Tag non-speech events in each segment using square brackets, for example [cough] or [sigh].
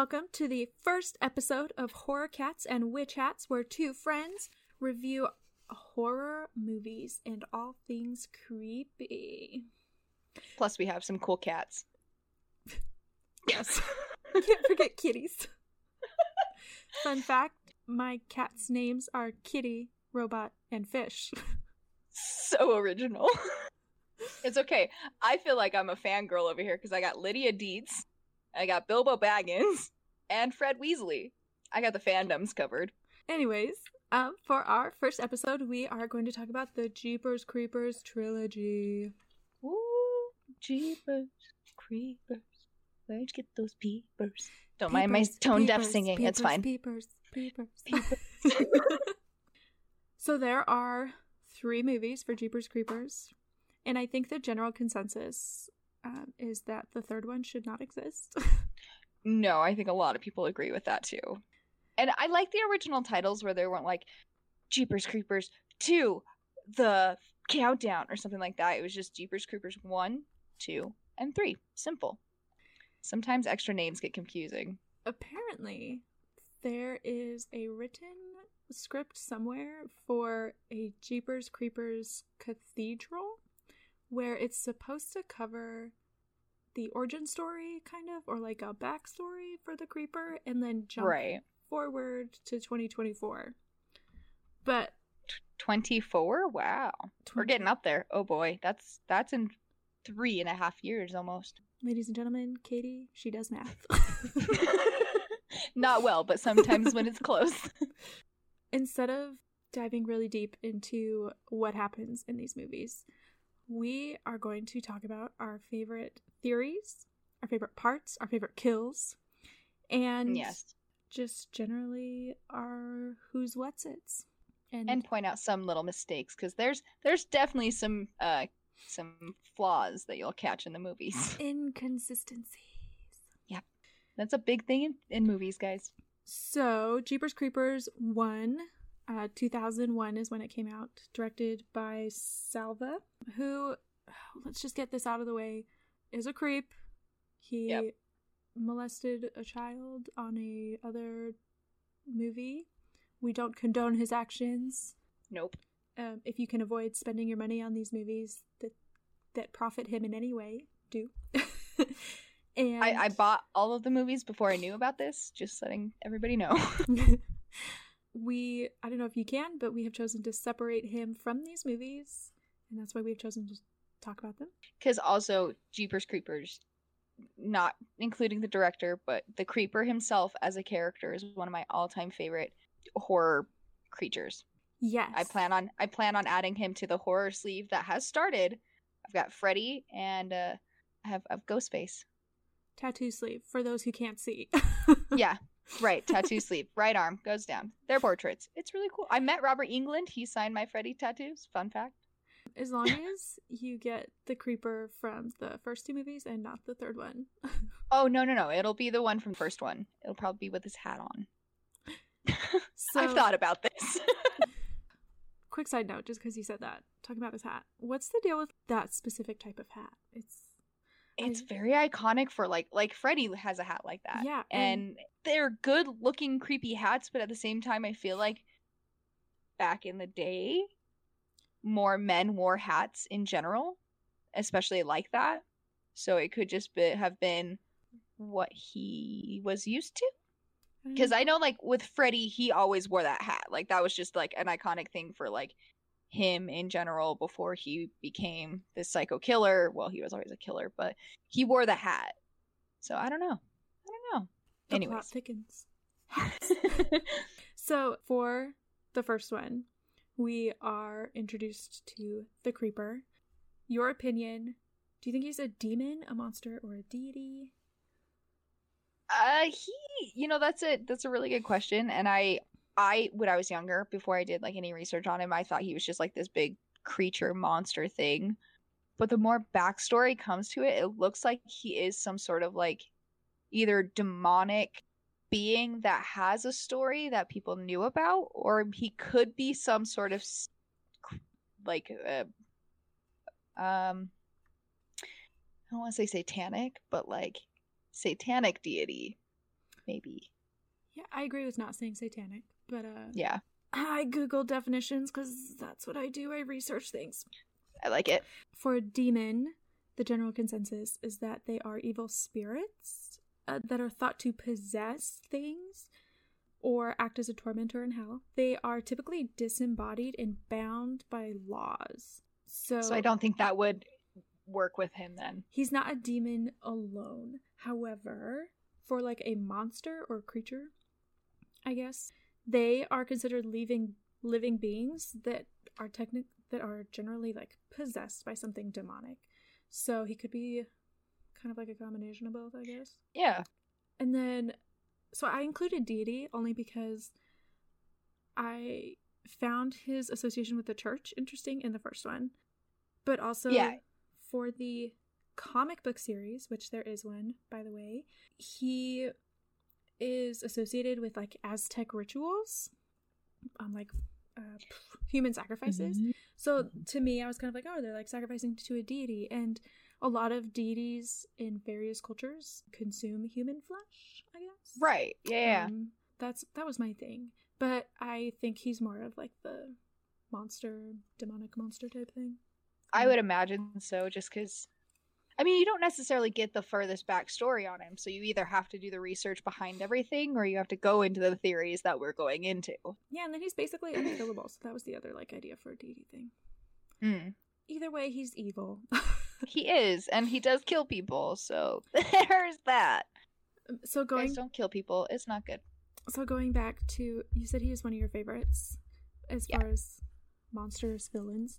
welcome to the first episode of Horror Cats and Witch Hats, where two friends review horror movies and all things creepy. Plus, we have some cool cats. Yes. [laughs] Can't forget kitties. [laughs] Fun fact my cats' names are Kitty, Robot, and Fish. So original. [laughs] it's okay. I feel like I'm a fangirl over here because I got Lydia Deetz, I got Bilbo Baggins, [laughs] and Fred Weasley. I got the fandoms covered. Anyways, um, for our first episode, we are going to talk about the Jeepers Creepers trilogy. Ooh, Jeepers Creepers. Where'd you get those peepers? Don't mind my tone deaf peepers, singing. it's peepers, fine. Peepers, peepers. [laughs] [laughs] so there are three movies for Jeepers Creepers, and I think the general consensus um, is that the third one should not exist. No, I think a lot of people agree with that too. And I like the original titles where they weren't like Jeepers Creepers 2, the countdown, or something like that. It was just Jeepers Creepers 1, 2, and 3. Simple. Sometimes extra names get confusing. Apparently, there is a written script somewhere for a Jeepers Creepers cathedral where it's supposed to cover the origin story, kind of, or like a backstory for the creeper, and then jump Right. forward to 2024. But 24? Wow. We're getting up there. Oh boy. That's that's in three and a half years almost. ladies and gentlemen, Katie, she does math. [laughs] Not well, but sometimes when it's close. [laughs] instead of diving really deep into what happens in these movies, we are going to talk about our favorite theories, our favorite parts, our favorite kills, and yes. just generally our who's what's it's. And, and point out some little mistakes because there's there's definitely some uh some flaws that you'll catch in the movies. [laughs] inconsistencies. Yep. That's a big thing in, in movies, guys. So, Jeepers Creepers 1, uh, 2001 is when it came out, directed by Salva, who, let's just get this out of the way, is a creep. He Yep. molested a child on a other movie. We don't condone his actions. Nope. Um, if you can avoid spending your money on these movies that that profit him in any way, do. and [laughs] I, I bought all of the movies before I knew about this, just letting everybody know. [laughs] [laughs] we I don't know if you can, but we have chosen to separate him from these movies, and that's why we've chosen to talk about them. Because also, Jeepers Creepers, not including the director, but the Creeper himself as a character is one of my all time favorite horror creatures. Yes. I plan on I plan on adding him to the horror sleeve that has started. I've got Freddy and uh, I have, I have Ghostface. tattoo sleeve for those who can't see. [laughs] yeah, right. Tattoo sleeve, right arm goes down. They're portraits. It's really cool. I met Robert Englund. He signed my Freddy tattoos. Fun fact. As long as you get the creeper from the first two movies and not the third one. [laughs] Oh no no no! It'll be the one from the first one. It'll probably be with his hat on. [laughs] So, I've thought about this. [laughs] quick side note, just because you said that, talking about his hat. What's the deal with that specific type of hat? It's it's very iconic for like like Freddy has a hat like that. Yeah, and- and they're good looking creepy hats, but at the same time, I feel like back in the day, more men wore hats in general, especially like that. So it could just be, have been what he was used to. Mm. Because I know, like with Freddy, he always wore that hat. Like that was just like an iconic thing for like him in general before he became this psycho killer. Well, he was always a killer, but he wore the hat. So I don't know. I don't know. the plot Anyways, thickens. [laughs] So for the first one, we are introduced to the creeper. Your opinion? Do you think he's a demon, a monster, or a deity? uh, he, you know, that's a that's a really good question, and I, I when I was younger, before I did like any research on him, I thought he was just like this big creature monster thing. But the more backstory comes to it, it looks like he is some sort of like either demonic being that has a story that people knew about, or he could be some sort of like uh, um I don't want to say satanic, but like satanic deity. maybe. Yeah, I agree with not saying satanic, but uh Yeah, I Google definitions because that's what I do. I research things. I like it. For a demon, the general consensus is that they are evil spirits uh, that are thought to possess things or act as a tormentor in hell. They are typically disembodied and bound by laws. So, So I don't think that would work with him then. he's not a demon alone. However, for like a monster or creature, I guess, they are considered living living beings that are technic that are generally like possessed by something demonic. So he could be kind of like a combination of both, I guess. Yeah. And then so I included deity only because I found his association with the church interesting in the first one. But also Yeah. for the comic book series, which there is one, by the way, he is associated with like Aztec rituals, um, like uh, human sacrifices. So to me, I was kind of like, oh, they're like sacrificing to a deity, and a lot of deities in various cultures consume human flesh. I guess. Right. Yeah. Um, that's that was my thing, but I think he's more of like the monster, demonic monster type thing. I would imagine so, just because. I mean, you don't necessarily get the furthest backstory on him, so you either have to do the research behind everything, or you have to go into the theories that we're going into. Yeah, and then he's basically unkillable. so that was the other like idea for a deity thing. Mm. Either way, he's evil. [laughs] He is, and he does kill people, so [laughs] there's that. so going Guys, don't kill people. It's not good. so going back to you said he was one of your favorites as Yeah. far as monsters villains.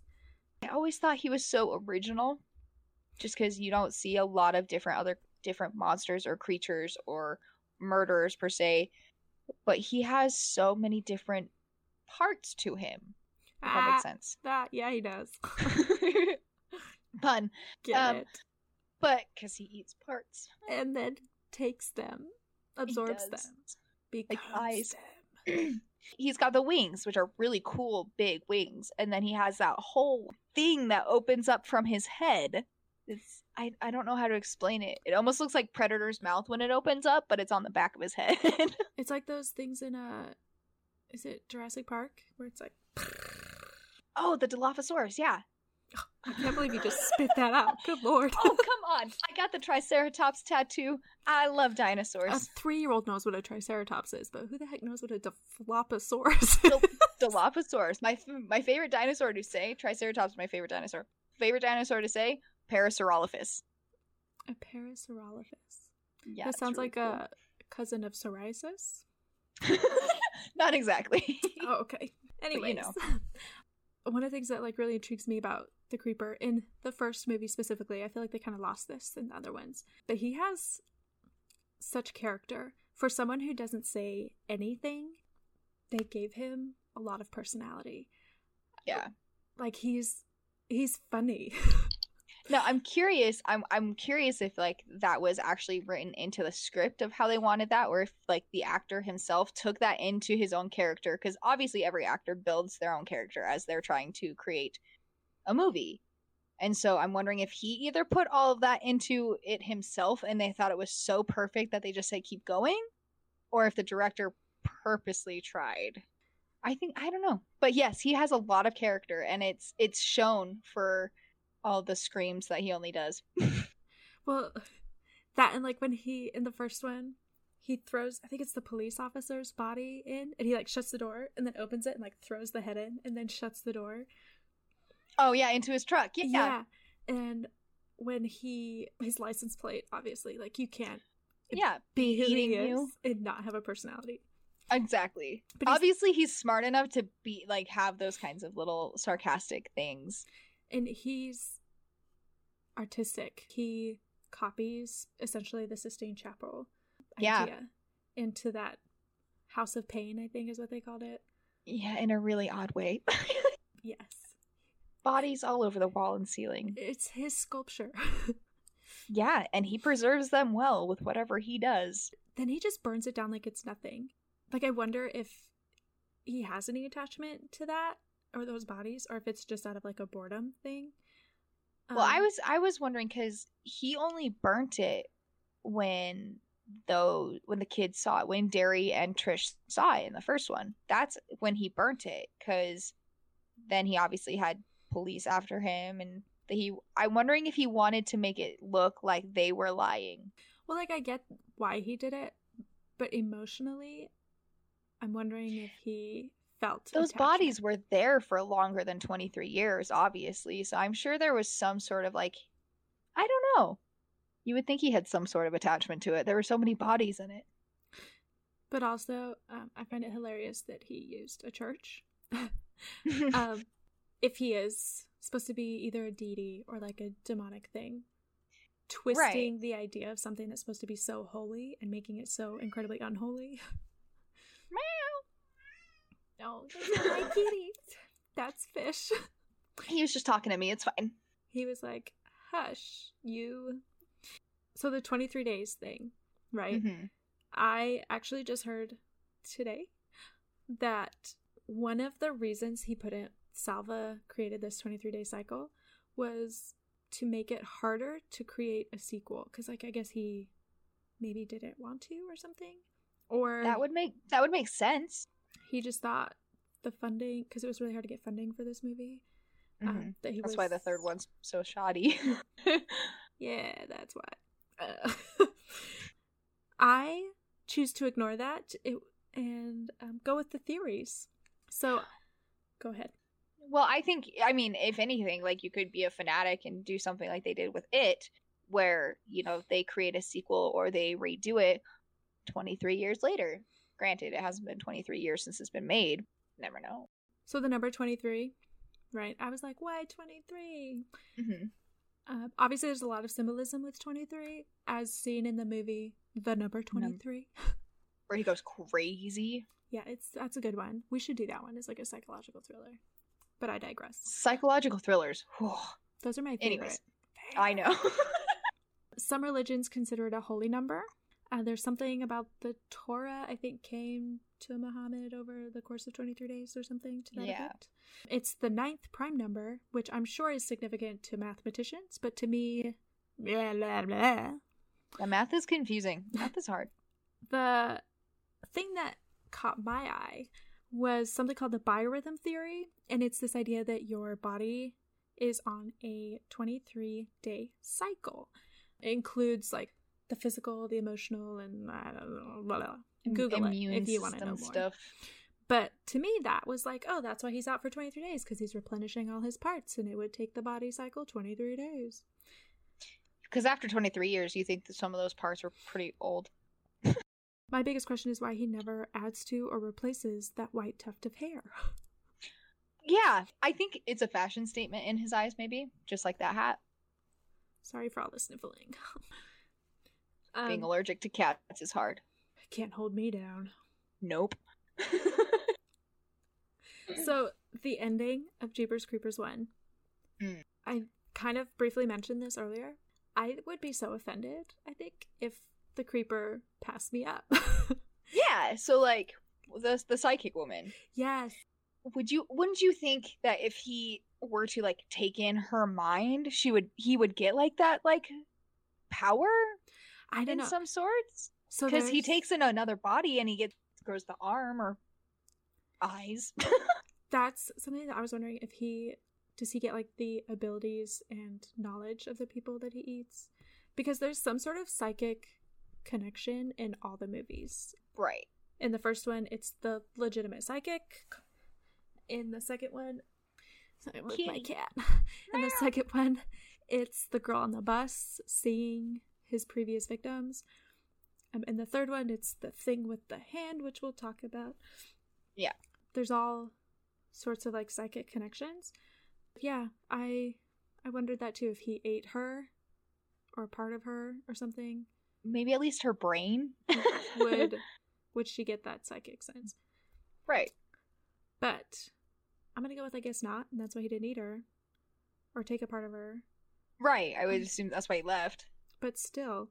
I always thought he was so original, just because you don't see a lot of different other different monsters or creatures or murderers per se, but he has so many different parts to him. If that makes sense. That yeah, he does. [laughs] [laughs] Pun, Get Um, it. but because he eats parts, And then takes them, absorbs them, becomes eyes. them. [clears throat] he's got the wings, which are really cool, big wings, and then he has that whole thing that opens up from his head. It's I I don't know how to explain it. It almost looks like Predator's mouth when it opens up, but it's on the back of his [laughs] head. It's like those things in uh is it Jurassic Park where it's like oh, the Dilophosaurus, yeah. [gasps] I can't believe you just spit that out. Good lord. Oh come on! I got the Triceratops tattoo. I love dinosaurs. a three-year-old knows what a triceratops is, but who the heck knows what a Dilophosaurus Dil- is? [laughs] Dilophosaurus, my f- my favorite dinosaur to say. Triceratops, is my favorite dinosaur. Favorite dinosaur to say. Parasaurolophus. a Parasaurolophus. Yeah, that sounds really like a cousin of psoriasis. [laughs] Not exactly. [laughs] Oh, okay. you know. [laughs] one of the things that like really intrigues me about the creeper in the first movie specifically, I feel like they kind of lost this in the other ones, but he has such character for someone who doesn't say anything. They gave him a lot of personality. yeah. Like he's he's funny. No, I'm curious. I'm I'm curious if like that was actually written into the script of how they wanted that, or if like the actor himself took that into his own character. Because obviously, every actor builds their own character as they're trying to create a movie. And so I'm wondering if he either put all of that into it himself and they thought it was so perfect that they just said keep going, or if the director purposely tried. I think I don't know. But yes, he has a lot of character and it's it's shown for all the screams that he only does. [laughs] well, that and like when he in the first one, he throws I think it's the police officer's body in and he like shuts the door and then opens it and like throws the head in and then shuts the door. Oh yeah, into his truck. Yeah. yeah. And when he his license plate, obviously, like you can't [laughs] Yeah, be who he eating is you. and not have a personality. exactly. But he's- Obviously he's smart enough to be like have those kinds of little sarcastic things. And he's artistic. He copies essentially the Sistine Chapel Yeah. idea into that House of Pain, I think is what they called it. Yeah, in a really odd way. [laughs] Yes. Bodies all over the wall and ceiling. It's his sculpture. [laughs] Yeah, and he preserves them well with whatever he does. then he just burns it down like it's nothing. Like I wonder if he has any attachment to that or those bodies, or if it's just out of like a boredom thing. Well, I Um, was I was wondering because he only burnt it when though when the kids saw it, when Darry and Trish saw it in the first one, that's when he burnt it because then he obviously had police after him and he I'm wondering if he wanted to make it look like they were lying. Well, like I get why he did it, but emotionally, I'm wondering if he felt those bodies were there for longer than 23 years, obviously. So I'm sure there was some sort of like, I don't know. You would think he had some sort of attachment to it. There were so many bodies in it. But also, um, I find it hilarious that he used a church. [laughs] [laughs] um, if he is supposed to be either a deity or like a demonic thing, twisting right. the idea of something that's supposed to be so holy and making it so incredibly unholy. No, are my. That's fish. He was just talking to me. It's fine. He was like, "Hush, you." So the twenty-three days thing, right? Mm-hmm. I actually just heard today that one of the reasons he put it Salva created this 23 day cycle was to make it harder to create a sequel because like i guess he maybe didn't want to or something or that would make that would make sense he just thought the funding because it was really hard to get funding for this movie um, mm-hmm. um, that he that's was... why the third one's so shoddy [laughs] yeah that's why uh, [laughs] i choose to ignore that it, and um, go with the theories so go ahead well, I think I mean, if anything, like you could be a fanatic and do something like they did with it, where you know they create a sequel or they redo it 23 years later. Granted, it hasn't been 23 years since it's been made. Never know. So the number 23, right? I was like, why 23? Mm-hmm. Uh, obviously, there's a lot of symbolism with 23, as seen in the movie The Number 23, [laughs] where he goes crazy. Yeah, it's that's a good one. We should do that one. It's like a psychological thriller but I digress. Psychological thrillers. Those are my favorite. Anyways, I know. [laughs] Some religions consider it a holy number. Uh, there's something about the Torah, I think, came to Muhammad over the course of 23 days or something to that yeah. effect. It's the ninth prime number, which I'm sure is significant to mathematicians, but to me, blah, blah, blah. The math is confusing. Math is hard. [laughs] the thing that caught my eye was something called the biorhythm theory, and it's this idea that your body is on a 23 day cycle. It includes like the physical, the emotional, and I don't know, blah, blah. Google Immune it if you want to know more. Stuff. But to me, that was like, oh, that's why he's out for 23 days because he's replenishing all his parts, and it would take the body cycle 23 days. Because after 23 years, you think that some of those parts are pretty old. [laughs] My biggest question is why he never adds to or replaces that white tuft of hair. [laughs] Yeah, I think it's a fashion statement in his eyes, maybe, just like that hat. Sorry for all the sniffling. [laughs] Being um, allergic to cats is hard. Can't hold me down. Nope. [laughs] so, the ending of Jeepers Creepers 1. Mm. I kind of briefly mentioned this earlier. I would be so offended, I think, if the creeper passed me up. [laughs] yeah, so like the the psychic woman. Yes. Would you wouldn't you think that if he were to like take in her mind, she would he would get like that like power? I don't in know. some sorts. So because he takes in another body and he gets grows the arm or eyes. [laughs] That's something that I was wondering if he does he get like the abilities and knowledge of the people that he eats? Because there's some sort of psychic connection in all the movies. Right. In the first one, it's the legitimate psychic. In the second one, sorry, with my cat. [laughs] In the second one, it's the girl on the bus seeing his previous victims. Um, in the third one, it's the thing with the hand, which we'll talk about. Yeah. There's all sorts of like psychic connections. Yeah, I I wondered that too if he ate her or part of her or something maybe at least her brain [laughs] would [laughs] would she get that psychic sense right but i'm gonna go with i guess not and that's why he didn't eat her or take a part of her right i would assume that's why he left but still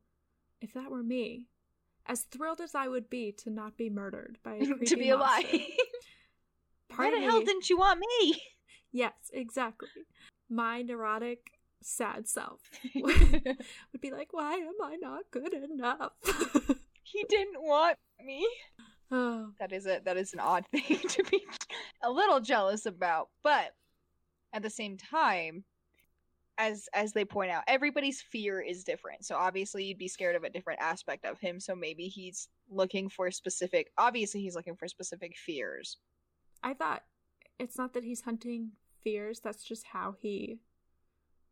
if that were me as thrilled as i would be to not be murdered by a [laughs] to be alive [laughs] why the hell didn't you want me [laughs] yes exactly my neurotic sad self would be like, why am I not good enough? he didn't want me. Oh, [sighs] That is a that is an odd thing to be a little jealous about, but at the same time, as as they point out, everybody's fear is different. So obviously, you'd be scared of a different aspect of him. So maybe he's looking for specific. Obviously, he's looking for specific fears. I thought it's not that he's hunting fears. That's just how he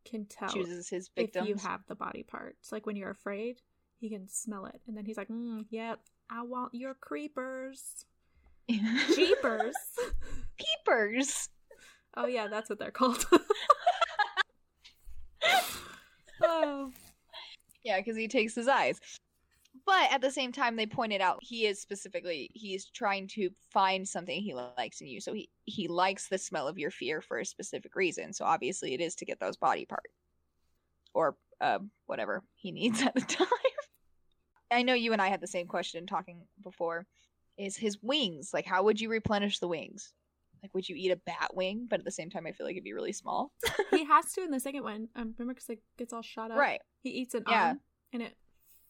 can tell Chooses his if you have the body parts. Like when you're afraid, he can smell it, and then he's like, mm, "Yep, I want your creepers, [laughs] jeepers." peepers. [laughs] oh yeah, that's what they're called. [laughs] oh, Yeah, because he takes his eyes. But at the same time, they pointed out he is specifically he's trying to find something he likes in you. So he he likes the smell of your fear for a specific reason. So obviously, it is to get those body parts or uh, whatever he needs [laughs] at the time. I know you and I had the same question talking before. Is his wings like how would you replenish the wings? Like, would you eat a bat wing? But at the same time, I feel like it'd be really small. [laughs] he has to in the second one. Um, remember, because like gets all shot up. Right. He eats an Yeah. arm, and it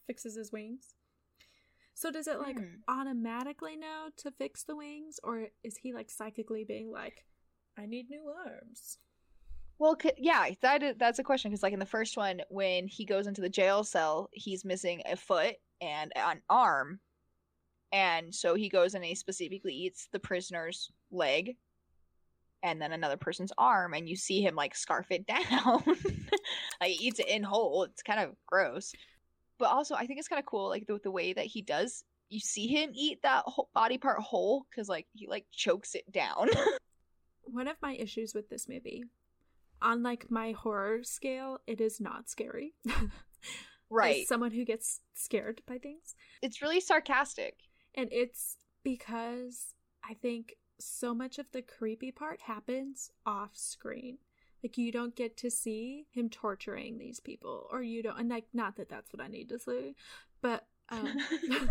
fixes his wings. So does it like Hmm. automatically know to fix the wings, or is he like psychically being like, "I need new arms"? Well, c- yeah, that is, that's a question because, like in the first one, when he goes into the jail cell, he's missing a foot and an arm, and so he goes and he specifically eats the prisoner's leg, and then another person's arm, and you see him like scarf it [laughs] down, like [laughs] he eats it in whole. It's kind of gross, but also I think it's kind of cool, like the the way that he does. You see him eat that whole body part whole because like he like chokes it down. [laughs] One of my issues with this movie, on like my horror scale, it is not scary. [laughs] right. As someone who gets scared by things. It's really sarcastic. And it's because I think so much of the creepy part happens off screen. Like you don't get to see him torturing these people, or you don't. And like, not that that's what I need to see, but um, [laughs] [laughs]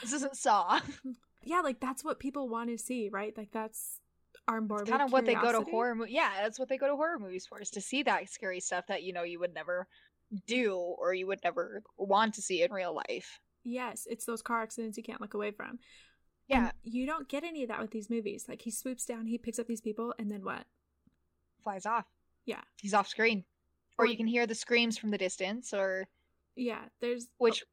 This isn't Saw. [laughs] yeah, like that's what people want to see, right? Like that's our morbid kind of what they go to horror mo- yeah that's what they go to horror movies for is to see that scary stuff that you know you would never do or you would never want to see in real life Yes, it's those car accidents you can't look away from. yeah And you don't get any of that with these movies. Like he swoops down, he picks up these people, and then what? Flies off Yeah. he's off screen or you can hear the screams from the distance or Yeah, there's which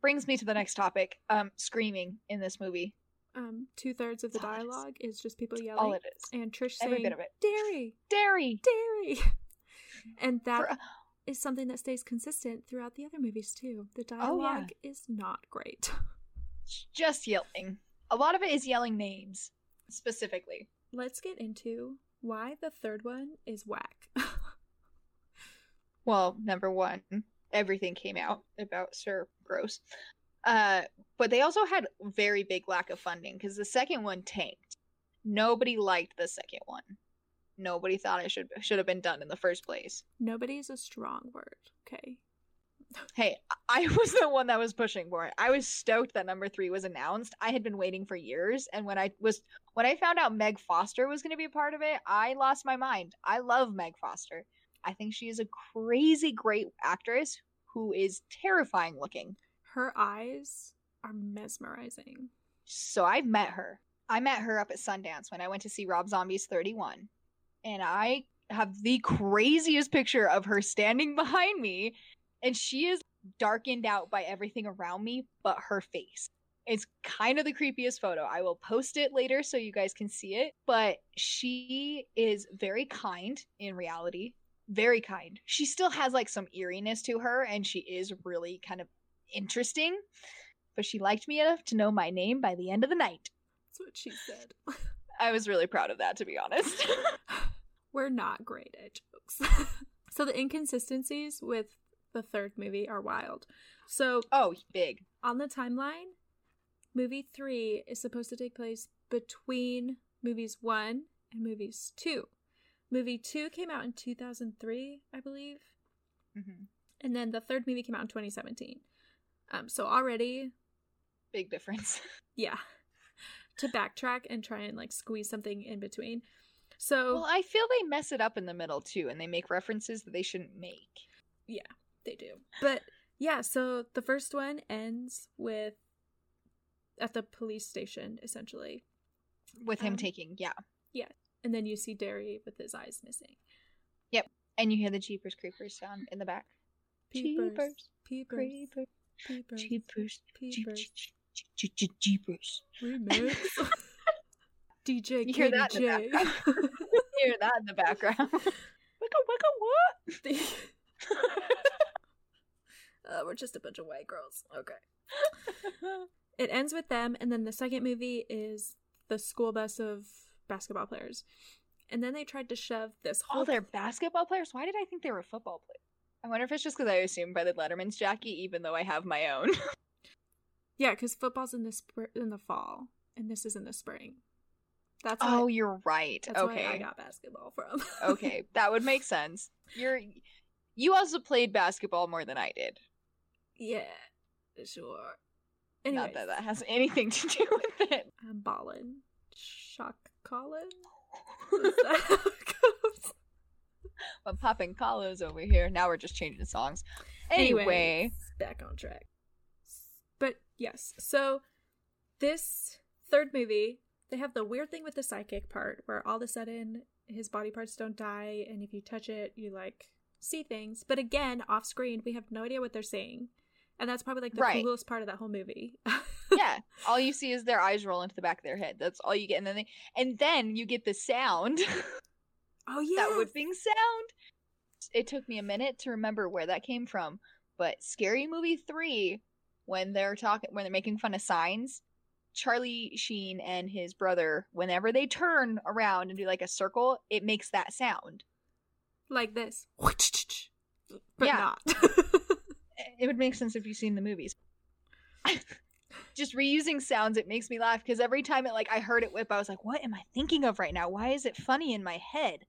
brings me to the next topic um screaming in this movie um two thirds of the That's it is. dialogue is just people yelling. all it is and Trish every saying, bit of it "Darry, Darry Darry," [laughs] and that For- is something that stays consistent throughout the other movies too. The Oh, dialogue yeah. is not great. just yelling a lot of it is yelling names specifically Let's get into why the third one is whack. well, number one, everything came out about Sir Gross. Uh, but they also had very big lack of funding because the second one tanked. Nobody liked the second one. Nobody thought it should should have been done in the first place. Nobody is a strong word. Okay. Hey, I [laughs] was the one that was pushing for it. I was stoked that number three was announced. I had been waiting for years, and when I was when I found out Meg Foster was going to be a part of it, I lost my mind. I love Meg Foster. I think she is a crazy great actress who is terrifying looking. Her eyes are mesmerizing. So I've met her. I met her up at Sundance when I went to see Rob Zombie's 31. And I have the craziest picture of her standing [laughs] behind me. And she is darkened out by everything around me but her face. It's kind of the creepiest photo. I will post it later so you guys can see it. But she is very kind in reality. Very kind. She still has like some eeriness to her and she is really kind of interesting. But she liked me enough to know my name by the end of the night. That's what she said. [laughs] I was really proud of that, to be honest. [laughs] We're not great at jokes. [laughs] so the inconsistencies with the third movie are wild. So oh, big. on the timeline, movie three is supposed to take place between movies one and movies two. Movie two came out in 2003, I believe, hmm and then the third movie came out in 2017. Um, so already, Big difference. [laughs] yeah, to backtrack and try and like squeeze something in between. So Well, I feel they mess it up in the middle too, and they make references that they shouldn't make. They do, but Yeah, so the first one ends with at the police station, essentially. With him Um, taking, yeah. Yeah. And then you see Darry with his eyes missing. Yep. And you hear the Jeepers Creepers sound in the back. Peepers, Jeepers, peepers, Creepers, peepers, Jeepers, peepers. Jeepers. Remix. [laughs] DJ [laughs] You hear that in the background? hear that in the background. wicka wicka what? [laughs] uh, we're just a bunch of white girls. Okay. [laughs] It ends with them, and then the second movie is the school bus of basketball players. And then they tried to shove this whole Oh, they're basketball players? Why did I think they were football players? I wonder if it's just because I assumed by the Letterman's jacket, even though I have my own. [laughs] Yeah, because football's in the spr- in the fall, and this is in the spring. That's oh, why, you're right. that's okay. I got basketball from. okay, that would make [laughs] sense. You're you also played basketball more than I did. Yeah, sure. Anyways, Not that that has anything to do [laughs] with it. I'm ballin'. Shock Colin? [laughs] Is that how it goes? I'm popping collos over here. Now we're just changing songs. Anyway, Anyways, back on track. But yes, so this third movie, they have the weird thing with the psychic part where all of a sudden his body parts don't die, and if you touch it, you like see things. But again, off screen, we have no idea what they're saying. And that's probably like the Right. coolest part of that whole movie. [laughs] yeah, all you see is their eyes roll into the back of their head. That's all you get, and then they, and then you get the sound. [laughs] oh yeah. [laughs] that whipping sound. It took me a minute to remember where that came from, but Scary Movie 3 when they're talking when they're making fun of signs, Charlie Sheen and his brother whenever they turn around and do like a circle, it makes that sound. like this. But Yeah. not. It would make sense if you've seen the movies. [laughs] Just reusing sounds, it makes me laugh because every time it like I heard it whip, I was like, "What am I thinking of right now? Why is it funny in my head?"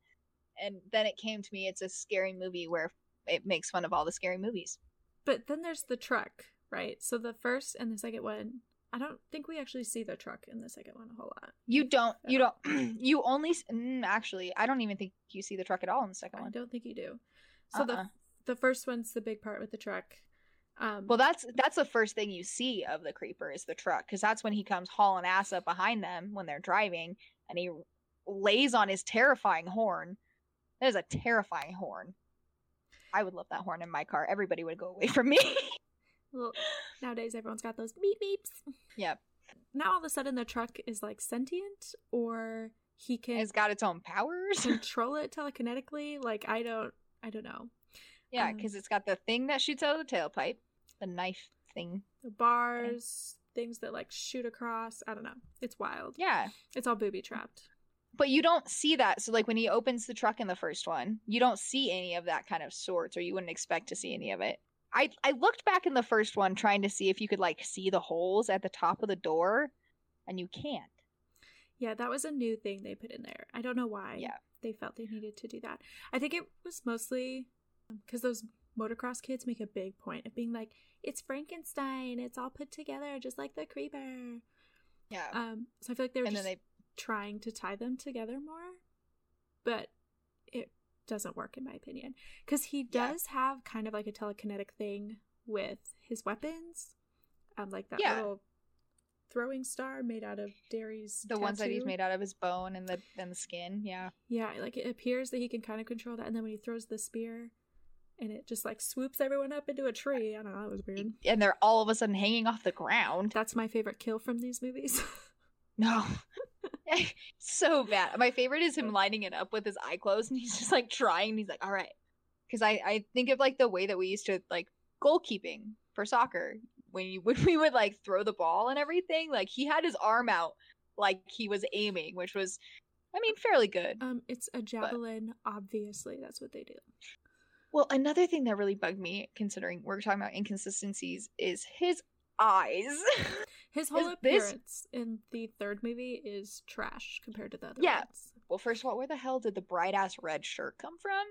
And then it came to me, it's a scary movie where it makes fun of all the scary movies. But then there's the truck, right? So the first and the second one, I don't think we actually see the truck in the second one a whole lot. You don't. You don't. [clears throat] you only. s- Mm, actually, I don't even think you see the truck at all in the second I one. I don't think you do. So Uh-uh. the the first one's the big part with the truck. Um, Well, that's that's the first thing you see of the creeper is the truck because that's when he comes hauling ass up behind them when they're driving, and he lays on his terrifying horn. That is a terrifying horn. I would love that horn in my car. Everybody would go away from me. [laughs] well, nowadays everyone's got those beep beeps. Yep. Now all of a sudden the truck is like sentient, or he can it's got its own powers. control [laughs] it telekinetically. Like I don't, I don't know. Yeah, Um, because it's got the thing that shoots out of the tailpipe, the knife thing. The bars, things that like shoot across. I don't know. It's wild. Yeah, It's all booby trapped. but you don't see that. So, like when he opens the truck in the first one, you don't see any of that kind of sorts, or you wouldn't expect to see any of it. I I looked back in the first one trying to see if you could like see the holes at the top of the door, and you can't. Yeah, that was a new thing they put in there. I don't know why. Yeah. They felt they needed to do that. I think it was mostly because those motocross kids make a big point of being like, it's Frankenstein. It's all put together just like the creeper. Yeah, Um, so I feel like they were and just they trying to tie them together more, but it doesn't work in my opinion because he Yeah. does have kind of like a telekinetic thing with his weapons, um, like that Yeah. little throwing star made out of Darry's the ones that he's made out of his bone and the and the skin. Yeah, Yeah, like it appears that he can kind of control that, and then when he throws the spear, and it just like swoops everyone up into a tree. I don't know, that was weird. and they're all of a sudden hanging off the ground. That's my favorite kill from these movies. [laughs] No. [laughs] so bad. My favorite is him lining it up with his eye closed and he's just like trying and he's like, all right. Because I, I think of like the way that we used to like goalkeeping for soccer. When you [laughs] when we would like throw the ball and everything, like he had his arm out like he was aiming, which was I mean fairly good. um, it's a javelin. Obviously, that's what they do. Well, another thing that really bugged me, considering we're talking about inconsistencies, is his eyes. [laughs] His whole Is this- appearance in the third movie is trash compared to the other Yeah. ones. Well, first of all, where the hell did the bright ass red shirt come from?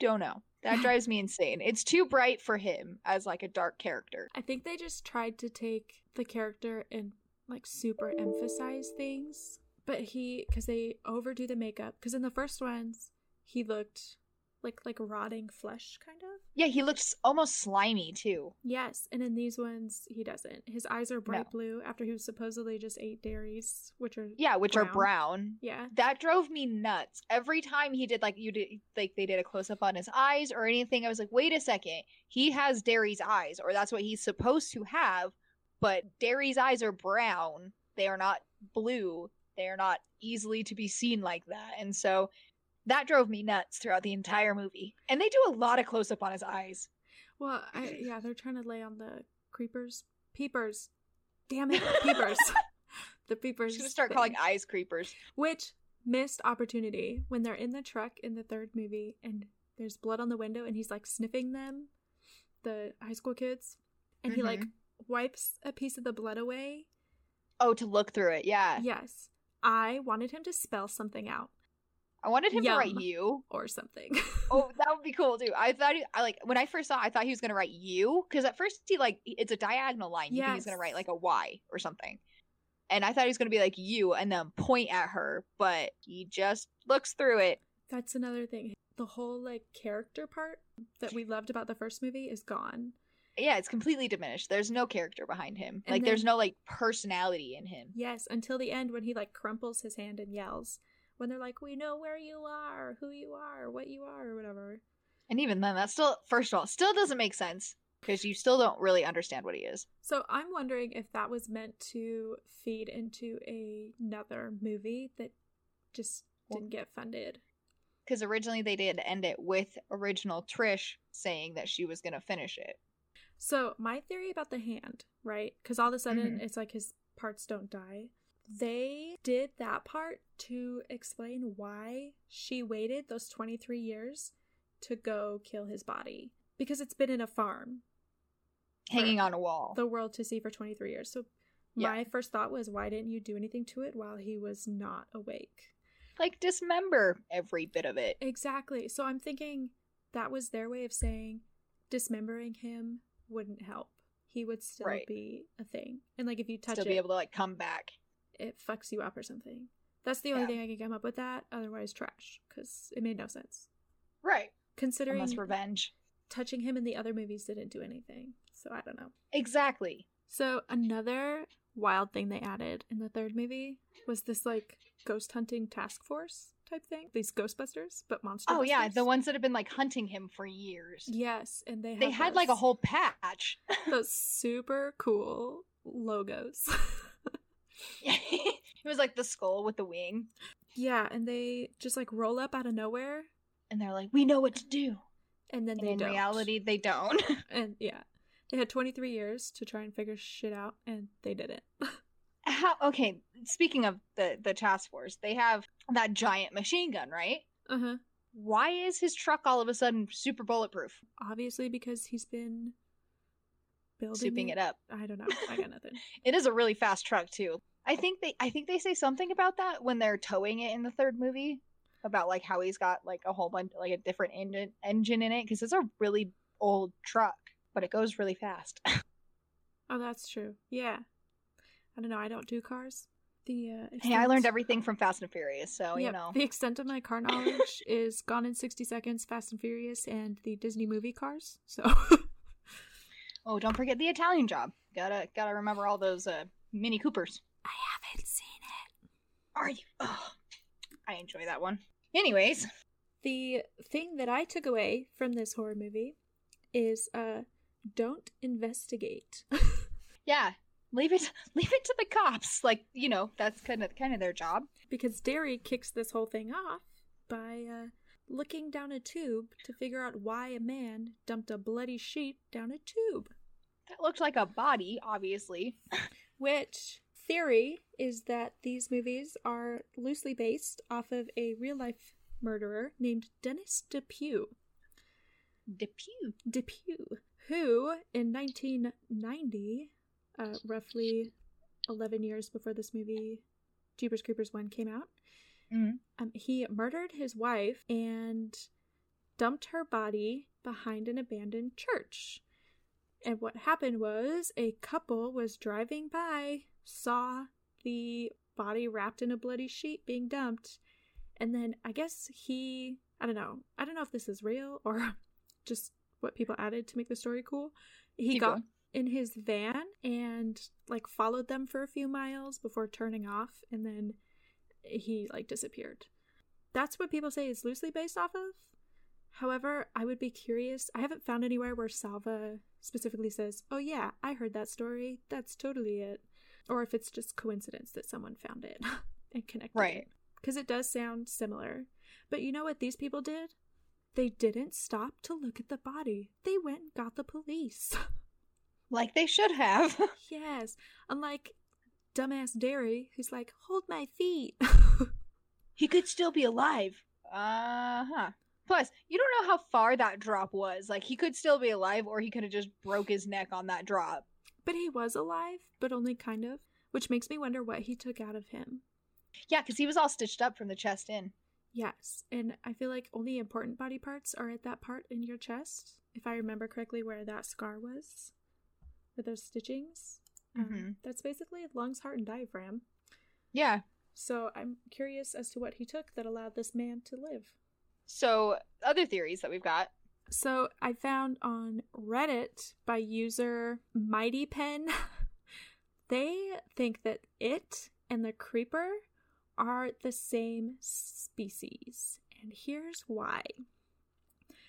Don't know. That [laughs] drives me insane. It's too bright for him as like a dark character. I think they just tried to take the character and like super emphasize things, but he because they overdo the makeup. Because in the first ones, he looked like like rotting flesh kind of. Yeah, he looks almost slimy too. Yes, and in these ones he doesn't. His eyes are bright No. blue after he was supposedly just ate Darry's, which are Yeah, which are Brown. brown. yeah. That drove me nuts. Every time he did like you did like they did a close up on his eyes or anything, I was like, wait a second. He has Darry's eyes, or that's what he's supposed to have, but Darry's eyes are brown. They are not blue. They are not easily to be seen like that. And so that drove me nuts throughout the entire movie. And they do a lot of close up on his eyes. Well, I, yeah, they're trying to lay on the creepers, peepers. Damn it, peepers. the peepers. [laughs] just gonna start thing. calling eyes creepers. Which missed opportunity when they're in the truck in the third movie and there's blood on the window and he's like sniffing them, the high school kids, and he like mm-hmm. wipes a piece of the blood away. Oh, to look through it, yeah. Yes. I wanted him to spell something out I wanted him to write you. or something. [laughs] Oh, that would be cool too. I thought he, I like when I first saw, it, I thought he was gonna write you because at first he like it's a diagonal line. You think he's gonna write like a Y or something, and I thought he was gonna be like you and then point at her, but he just looks through it. That's another thing. The whole like character part that we loved about the first movie is gone. Yeah, it's completely diminished. There's no character behind him. And like there's no like personality in him. Yes, until the end when he like crumples his hand and yells. When they're like, "We know where you are, who you are, what you are, or whatever." And even then, that still first of all still doesn't make sense because you still don't really understand what he is. So I'm wondering if that was meant to feed into another movie that just didn't get funded. Because originally they did end it with original Trish saying that she was gonna finish it. So my theory about the hand, right? Because all of a sudden Mhm. it's like his parts don't die. They did that part to explain why she waited those 23 years to go kill his body because it's been in a farm hanging on a wall. the world to see for 23 years. So Yeah. my first thought was, why didn't you do anything to it while he was not awake? like dismember every bit of it. Exactly. So I'm thinking that was their way of saying dismembering him wouldn't help. He would still Right. be a thing. And like if you touch Still it, be able to like come back. It fucks you up or something. That's the only Yeah. thing I can come up with that. Otherwise, trash because it made no sense. Right. Considering Unless revenge. touching him in the other movies didn't do anything. So I don't know. Exactly. So another wild thing they added in the third movie was this like ghost hunting task force type thing. These Ghostbusters, but monster. Oh yeah, the ones that have been like hunting him for years. Yes, and they They had like a whole patch. [laughs] those super cool logos. [laughs] [laughs] it was like the skull with the wing. yeah, and they just like roll up out of nowhere, And they're like, we know what to do. and then And they in don't. reality, they don't. [laughs] and yeah, they had 23 years to try and figure shit out, and they didn't. [laughs] How okay, speaking of the the task force, they have that giant machine gun, right? uh huh. Why is his truck all of a sudden super bulletproof? Obviously, because he's been building Souping it up. I don't know. I got nothing. [laughs] It is a really fast truck too. I think they I think they say something about that when they're towing it in the third movie about like how he's got like a whole bunch like a different engine engine in it because it's a really old truck, but it goes really fast. [laughs] Oh, that's true. Yeah. I don't know. I don't do cars. The uh, hey, I learned everything from Fast and Furious, so you know. The extent of my car [laughs] knowledge is Gone in 60 Seconds, Fast and Furious, and the Disney movie cars. So, Oh, don't forget the Italian job. Gotta gotta remember all those uh, Mini Coopers. I haven't seen it. Are you? Oh, I enjoy that one. Anyways, The thing that I took away from this horror movie is uh, don't investigate. [laughs] yeah, leave it [laughs] leave it to the cops. Like you know, that's kind of kind of their job. because Darry kicks this whole thing off by uh, looking down a tube to figure out why a man dumped a bloody sheet down a tube. That looked like a body, obviously. Which theory is that these movies are loosely based off of a real life murderer named Dennis Depew. Depew. Depew, who in 1990, uh, roughly 11 years before this movie Jeepers Creepers 1 came out, Mhm. um, he murdered his wife and dumped her body behind an abandoned church. And what happened was a couple was driving by, saw the body wrapped in a bloody sheet being dumped, and then I guess he, I don't know. I don't know if this is real or [laughs] just what people added to make the story cool. He Keep got going. in his van and like followed them for a few miles before turning off and then he like disappeared. That's what people say is loosely based off of. However, I would be curious. I haven't found anywhere where Salva specifically says, "Oh yeah, I heard that story. That's totally it." Or if it's just coincidence that someone found it [laughs] and connected Right. Because it does sound similar. But you know what these people did? They didn't stop to look at the body. They went and got the police. [laughs] Like they should have. [laughs] yes. Unlike dumbass Darry, who's like, hold my feet. he could still be alive. Uh huh. Plus, you don't know how far that drop was. Like he could still be alive, or he could have just broke his neck on that drop. but he was alive, but only kind of. Which makes me wonder what he took out of him. Yeah, because he was all stitched up from the chest in. Yes, and I feel like only important body parts are at that part in your chest, if I remember correctly, where that scar was, with those stitchings. Um, Mhm. that's basically lungs, heart, and diaphragm. Yeah. So I'm curious as to what he took that allowed this man to live. So other theories that we've got. So I found on Reddit by user Mighty Pen, [laughs] they think that it and the creeper are the same species. And here's why.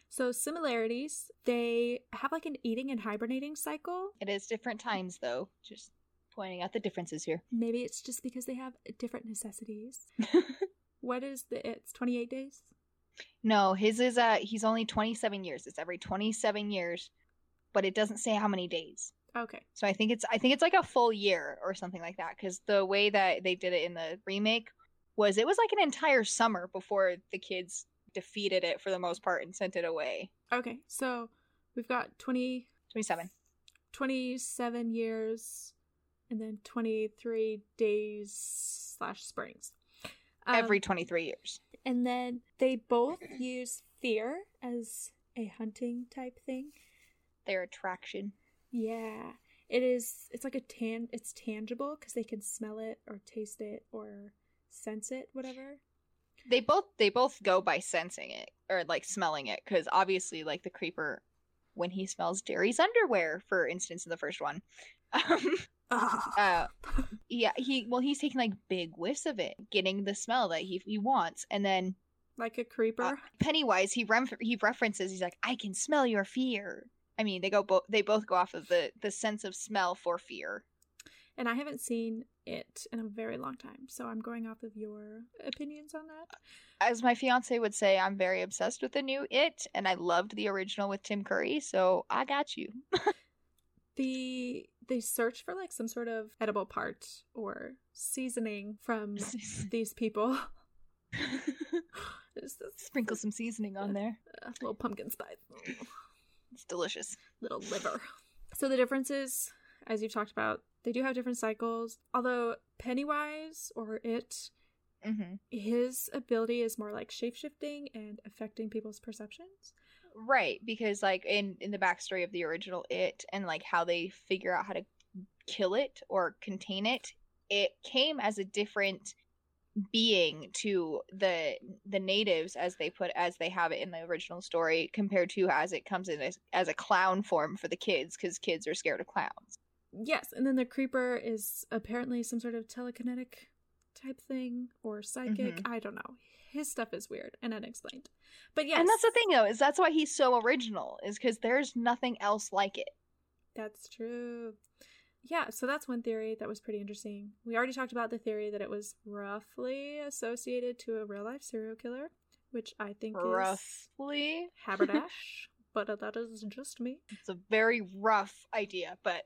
So similarities, they have like an eating and hibernating cycle. It is different times though. Just pointing out the differences here. Maybe it's just because they have different necessities. [laughs] what is the it's 28 days? No, his is uh he's only 27 years. It's every 27 years, but it doesn't say how many days. Okay. So I think it's I think it's like a full year or something like that cuz the way that they did it in the remake was it was like an entire summer before the kids defeated it for the most part and sent it away. Okay. So we've got 20 27. 27 years and then 23 days slash springs Um, Every 23 years. And then they both use fear as a hunting type thing Their attraction. yeah it is it's like a tan it's tangible because they can smell it or taste it or sense it whatever They both they both go by sensing it or like smelling it cuz obviously like the creeper when he smells Darry's underwear for instance in the first one. [laughs] Um [laughs] uh yeah he well he's taking like big whiffs of it getting the smell that he he wants and then like a creeper? Uh, pennywise he rem- he references he's like i can smell your fear. I mean they go both they both go off of the the sense of smell for fear. And i haven't seen it in a very long time so i'm going off of your opinions on that. As my fiance would say i'm very obsessed with the new it and i loved the original with tim curry so i got you [laughs] the they search for like some sort of edible part or seasoning from [laughs] these people. [laughs] This sprinkle some seasoning on there. Uh, little pumpkin spice. It's delicious. Little liver. So the differences as you've talked about they do have different cycles. Although pennywise or it hmm his ability is more like shape-shifting and affecting people's perceptions Right, because like in in the backstory of the original it and like how they figure out how to kill it or contain it, it came as a different being to the the natives as they put as they have it in the original story compared to as it comes in as, as a clown form for the kids because kids are scared of clowns. yes and then the creeper is apparently some sort of telekinetic type thing or psychic mm-hmm. i don't know his stuff is weird and unexplained but yes And that's the thing though, is that's why he's so original, is because there's nothing else like it. That's true. Yeah, so that's one theory that was pretty interesting. We already talked about the theory that it was roughly associated to a real life serial killer, which I think is Roughly. [laughs] Haberdash, but that is just me. It's a very rough idea, but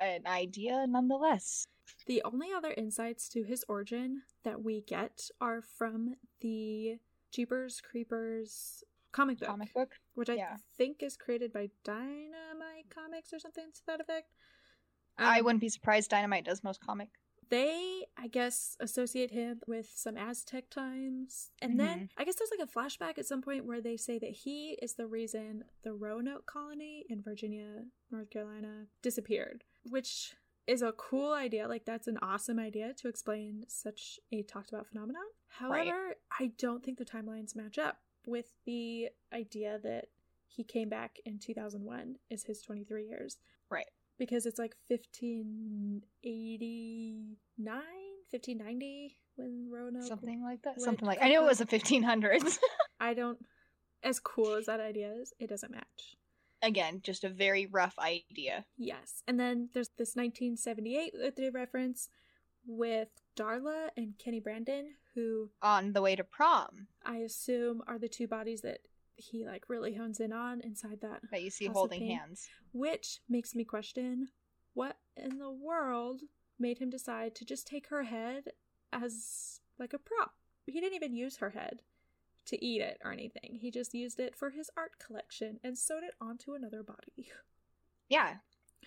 an idea nonetheless. The only other insights to his origin that we get are from the Jeepers Creepers comic book, Comic book. which I yeah. think is created by Dynamite Comics or something to that effect. I Um, wouldn't be surprised Dynamite does most comic. they i guess associate him with some aztec times and then i guess there's like a flashback at some point where they say that he is the reason the roanoke colony in virginia north carolina disappeared which is a cool idea like that's an awesome idea to explain such a talked about phenomenon however i don't think the timelines match up with the idea that he came back in 2001 is his 23 years. Right. Because it's like 1589, 1590 when Roanoke. Something like that. Something like I knew it was the 1500s. [laughs] I don't. As cool as that idea is, it doesn't match. Again, just a very rough idea. Yes. And then there's this 1978 that they reference with Darla and Kenny Brandon, who On the way to prom I assume are the two bodies that he like really hones in on inside that that you see holding Pain. hands. which makes me question what in the world made him decide to just take her head as like a prop. He didn't even use her head to eat it or anything. He just used it for his art collection and sewed it onto another body, Yeah.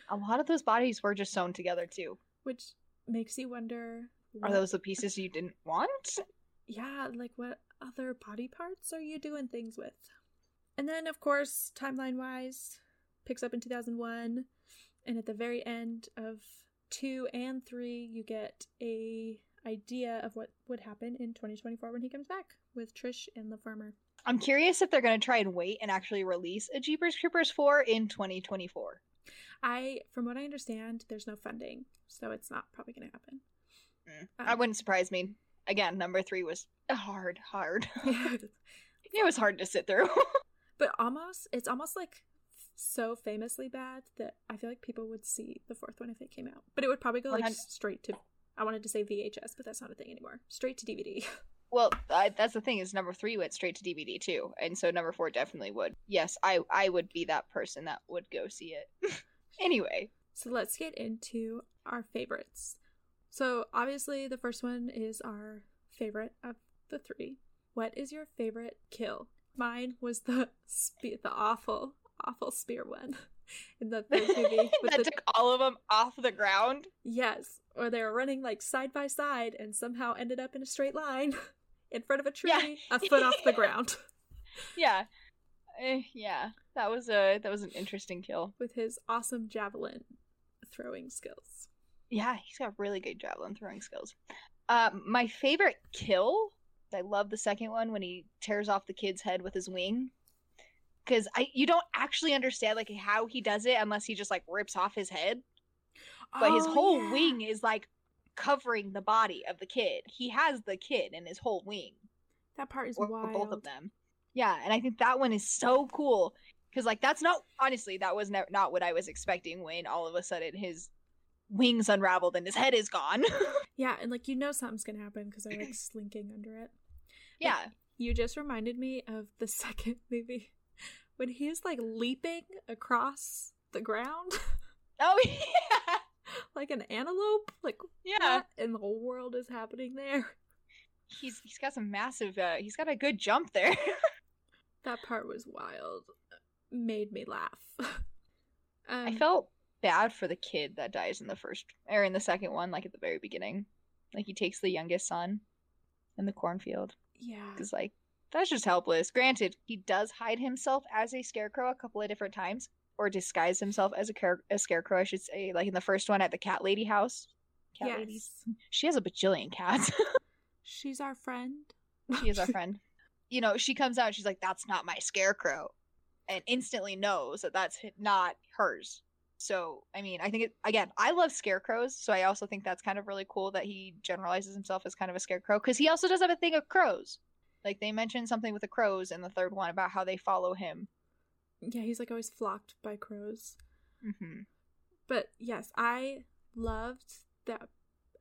A lot of those bodies were just sewn together too. which makes you wonder Are those the pieces you didn't want? yeah, like what other body parts are you doing things with? And then, of course, timeline wise, picks up in 2001, and at the very end of two and three, you get a idea of what would happen in 2024 when he comes back with Trish and the farmer. I'm curious if they're going to try and wait and actually release a Jeepers Creepers 4 in 2024. I, from what I understand, there's no funding, so it's not probably going to happen. Mm. Um, That wouldn't surprise me. Again, number three was hard, hard. [laughs] [laughs] it was hard to sit through. [laughs] But almost, it's almost like so famously bad that I feel like people would see the fourth one if it came out. But it would probably go like 100 straight to. I wanted to say VHS, but that's not a thing anymore. Straight to DVD. [laughs] well, I, that's the thing is number three went straight to DVD too, and so number four definitely would. Yes, I I would be that person that would go see it. [laughs] anyway, So let's get into our favorites. So obviously the first one is our favorite of the three. What is your favorite kill? Mine was the spe- the awful awful spear one [laughs] [laughs] in the third movie [laughs] that the took all of them off the ground. yes, or they were running like side by side and somehow ended up in a straight line [laughs] in front of a tree, Yeah. a foot off the ground Yeah, Eh, yeah, that was a that was an interesting kill. with his awesome javelin throwing skills. Yeah, he's got really good javelin throwing skills. Um, my favorite kill, I love the second one when he tears off the kid's head with his wing. Because I, you don't actually understand like how he does it unless he just like rips off his head. But his Oh, whole yeah. wing is like covering the body of the kid. He has the kid in his whole wing, That part is or, or wild. both of them. Yeah, and I think that one is so cool because like that's not honestly that was ne- not what I was expecting when all of a sudden his wings unraveled and his head is gone. [laughs] Yeah, and like you know something's gonna happen because they're like slinking under it. yeah. You just reminded me of the [laughs] second movie when he's like leaping across the ground [laughs] Oh yeah. [laughs] like an antelope. Like Yeah. what in the whole world is happening there? He's he's got some massive uh he's got a good jump there. [laughs] That part was wild. Made me laugh. um, I felt bad for the kid that dies in the first or in the second one, like at the very beginning. Like he takes the youngest son in the cornfield. yeah. Because like that's just helpless. Granted, he does hide himself as a scarecrow a couple of different times. Or disguise himself as a, car- a scarecrow, I should say. Like in the first one at the cat lady house. Cat. Yes. She has a bajillion cats. [laughs] She's our friend. she is our [laughs] friend. You know, she comes out. She's like, "That's not my scarecrow," and instantly knows that that's not hers. So, I mean, I think it again. I love scarecrows, so I also think that's kind of really cool that he generalizes himself as kind of a scarecrow because he also does have a thing of crows. Like they mentioned something with the crows in the third one about how they follow him. Yeah, he's like always flocked by crows. Mm-hmm. But yes, I loved that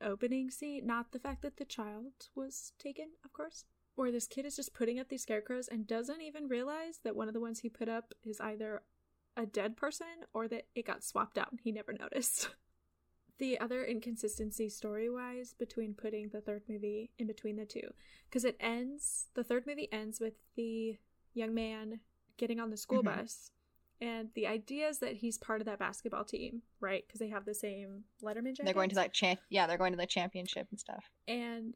opening scene. Not the fact that the child was taken, of course. Where this kid is just putting up these scarecrows and doesn't even realize that one of the ones he put up is either a dead person or that it got swapped out and he never noticed. [laughs] the other inconsistency story wise between putting the third movie in between the two. Because it ends, the third movie ends with the young man getting on the school Mhm. bus and the idea is that he's part of that basketball team, right? Because they have the same Letterman jackets. They're going to that champ. Yeah, they're going to the championship and stuff. And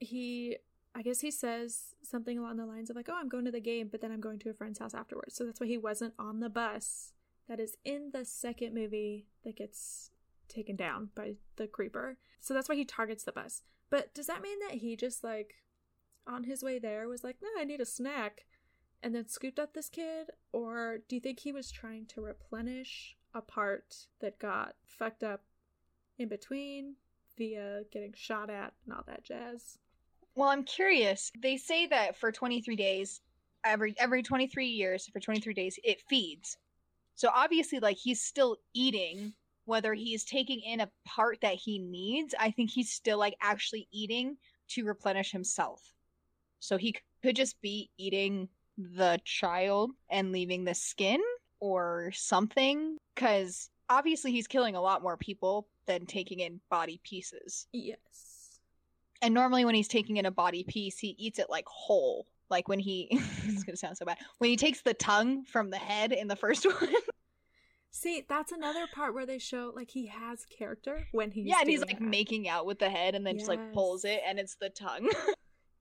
he, I guess he says something along the lines of like, "Oh, I'm going to the game, but then I'm going to a friend's house afterwards." So that's why he wasn't on the bus that is in the second movie that gets taken down by the creeper. So that's why he targets the bus. But does that mean that he just like on his way there was like, "No, I need a snack." and then scooped up this kid? Or do you think he was trying to replenish a part that got fucked up in between via getting shot at and all that jazz? Well, I'm curious. They say that for 23 days, every every 23 years for 23 days, it feeds. So obviously, like he's still eating, whether he's taking in a part that he needs. I think he's still like actually eating to replenish himself. So he could just be eating the child and leaving the skin or something, because obviously he's killing a lot more people than taking in body pieces. Yes. And normally, when he's taking in a body piece, he eats it like whole. Like when he, [laughs] it's gonna sound so bad. When he takes the tongue from the head in the first [laughs] one. See, that's another part where they show like he has character when he's yeah, and he's like that. making out with the head and then just like pulls it and it's the tongue. [laughs]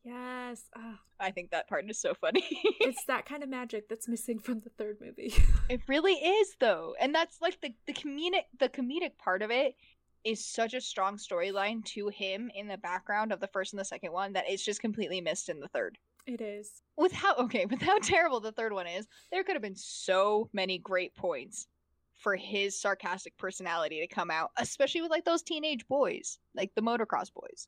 Yes. Ah, I think that part is so funny. [laughs] it's that kind of magic that's missing from the third movie. [laughs] it really is though. And that's like the, the comedic the comedic part of it is such a strong storyline to him in the background of the first and the second one that it's just completely missed in the third. it is. with how okay with how terrible the third one is there could have been so many great points for his sarcastic personality to come out especially with like those teenage boys like the motocross boys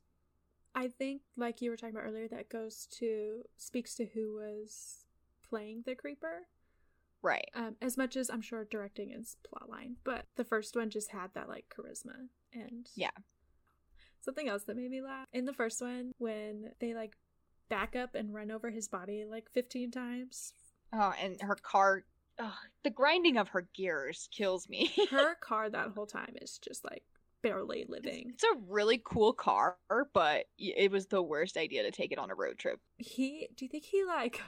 I think, like you were talking about earlier, that goes to speaks to who was playing the creeper. right Um, as much as I'm sure directing is plotline, but the first one just had that like charisma and Yeah. Something else that made me laugh in the first one when they like back up and run over his body like 15 times. oh and her car ugh, the grinding of her gears kills me [laughs] Her car that whole time is just like barely living. it's a really cool car but it was the worst idea to take it on a road trip He, do you think he like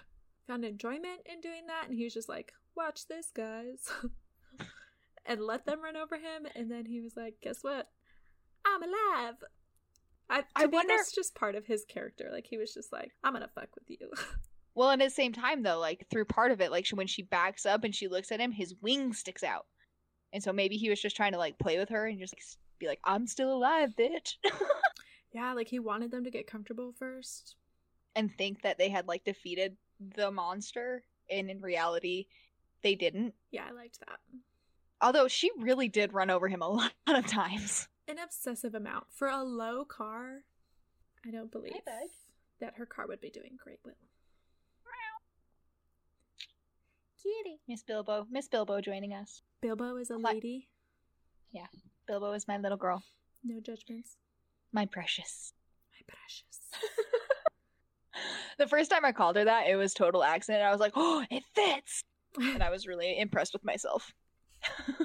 found enjoyment in doing that? And he was just like, watch this, guys. [laughs] and let them run over him. And then he was like, guess what? I'm alive. I, I wonder- that's just part of his character. Like, he was just like, I'm gonna fuck with you. [laughs] well and at the same time though like through part of it like she, when she backs up and she looks at him his wing sticks out and so maybe he was just trying to like play with her and just like, be like i'm still alive bitch [laughs] yeah, like he wanted them to get comfortable first. and think that they had like defeated the monster and in reality they didn't Yeah, I liked that. although she really did run over him a [laughs] lot of times An obsessive amount. For a low car, I don't believe that her car would be doing great will. Kitty miss bilbo miss bilbo joining us Bilbo is a Hi. lady. Yeah. Bilbo is my little girl No judgments. my precious My precious. [laughs] the first time i called her that it was total accident i was like oh it fits and i was really impressed with myself [laughs]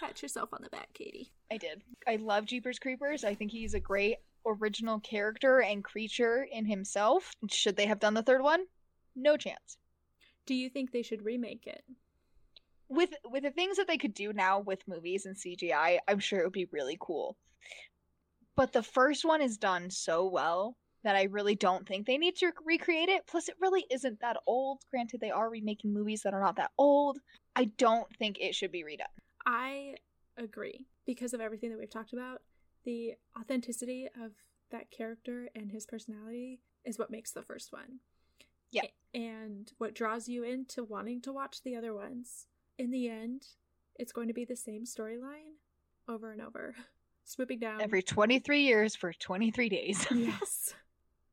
Pat yourself on the back, Katie. I did. I love Jeepers Creepers. I think he's a great original character and creature in himself. Should they have done the third one? No chance. Do you think they should remake it? With with the things that they could do now with movies and CGI, I'm sure it would be really cool. But the first one is done so well that I really don't think they need to recreate it. Plus, it really isn't that old. Granted, they are remaking movies that are not that old. I don't think it should be redone. I agree because of everything that we've talked about. The authenticity of that character and his personality is what makes the first one. Yeah. And what draws you into wanting to watch the other ones. In the end, it's going to be the same storyline over and over, [laughs] swooping down. Every 23 years for 23 days. [laughs] yes.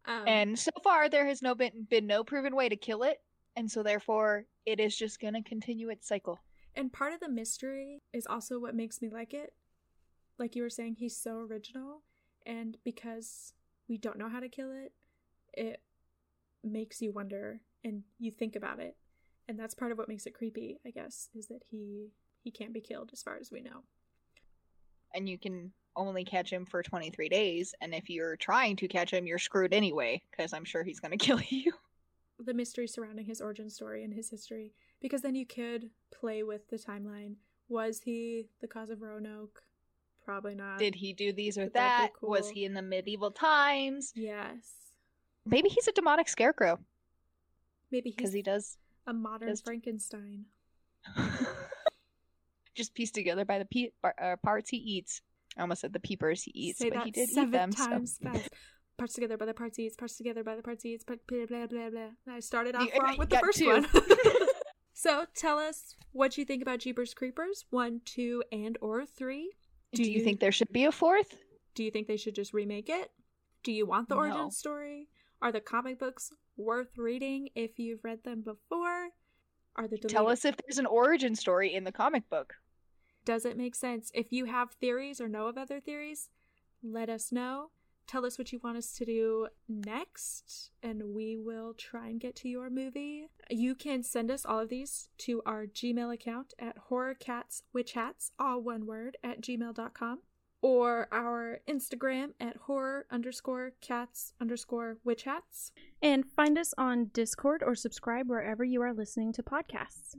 Um, And so far, there has no been, been no proven way to kill it, and so therefore, it is just going to continue its cycle. And part of the mystery is also what makes me like it. Like you were saying, he's so original. And because we don't know how to kill it, it makes you wonder and you think about it. And that's part of what makes it creepy, I guess, is that he he can't be killed as far as we know. And you can only catch him for 23 days, and if you're trying to catch him, you're screwed anyway, because I'm sure he's going [laughs] to kill you. The mystery surrounding his origin story and his history. Because then you could play with the timeline. Was he the cause of Roanoke? Probably not. Did he do these or that that? be Was he in the medieval times? Yes. Maybe he's a demonic scarecrow, Maybe because he does a modern does- Frankenstein. [laughs] just pieced together by the pe- uh, parts he eats. I almost said the peepers he eats, Say but he did seven eat them. so- fast. parts together by the partsies, parts together by the partsies, blah blah blah blah blah. I started off You- wrong with the first two. one. [laughs] [laughs] so tell us what you think about Jeepers Creepers one, two, and or three. Do, Do you you- think there should be a fourth? Do you think they should just remake it? Do you want the origin story? Are the comic books worth reading if you've read them before? Are the Tell us if there's an origin story in the comic book. Does it make sense? If you have theories or know of other theories, let us know. Tell us what you want us to do next, and we will try and get to your movie. You can send us all of these to our Gmail account at horrorcatswitchhats, all one word, at gmail.com, or our Instagram at horror underscore cats underscore witch hats. And find us on Discord or subscribe wherever you are listening to podcasts.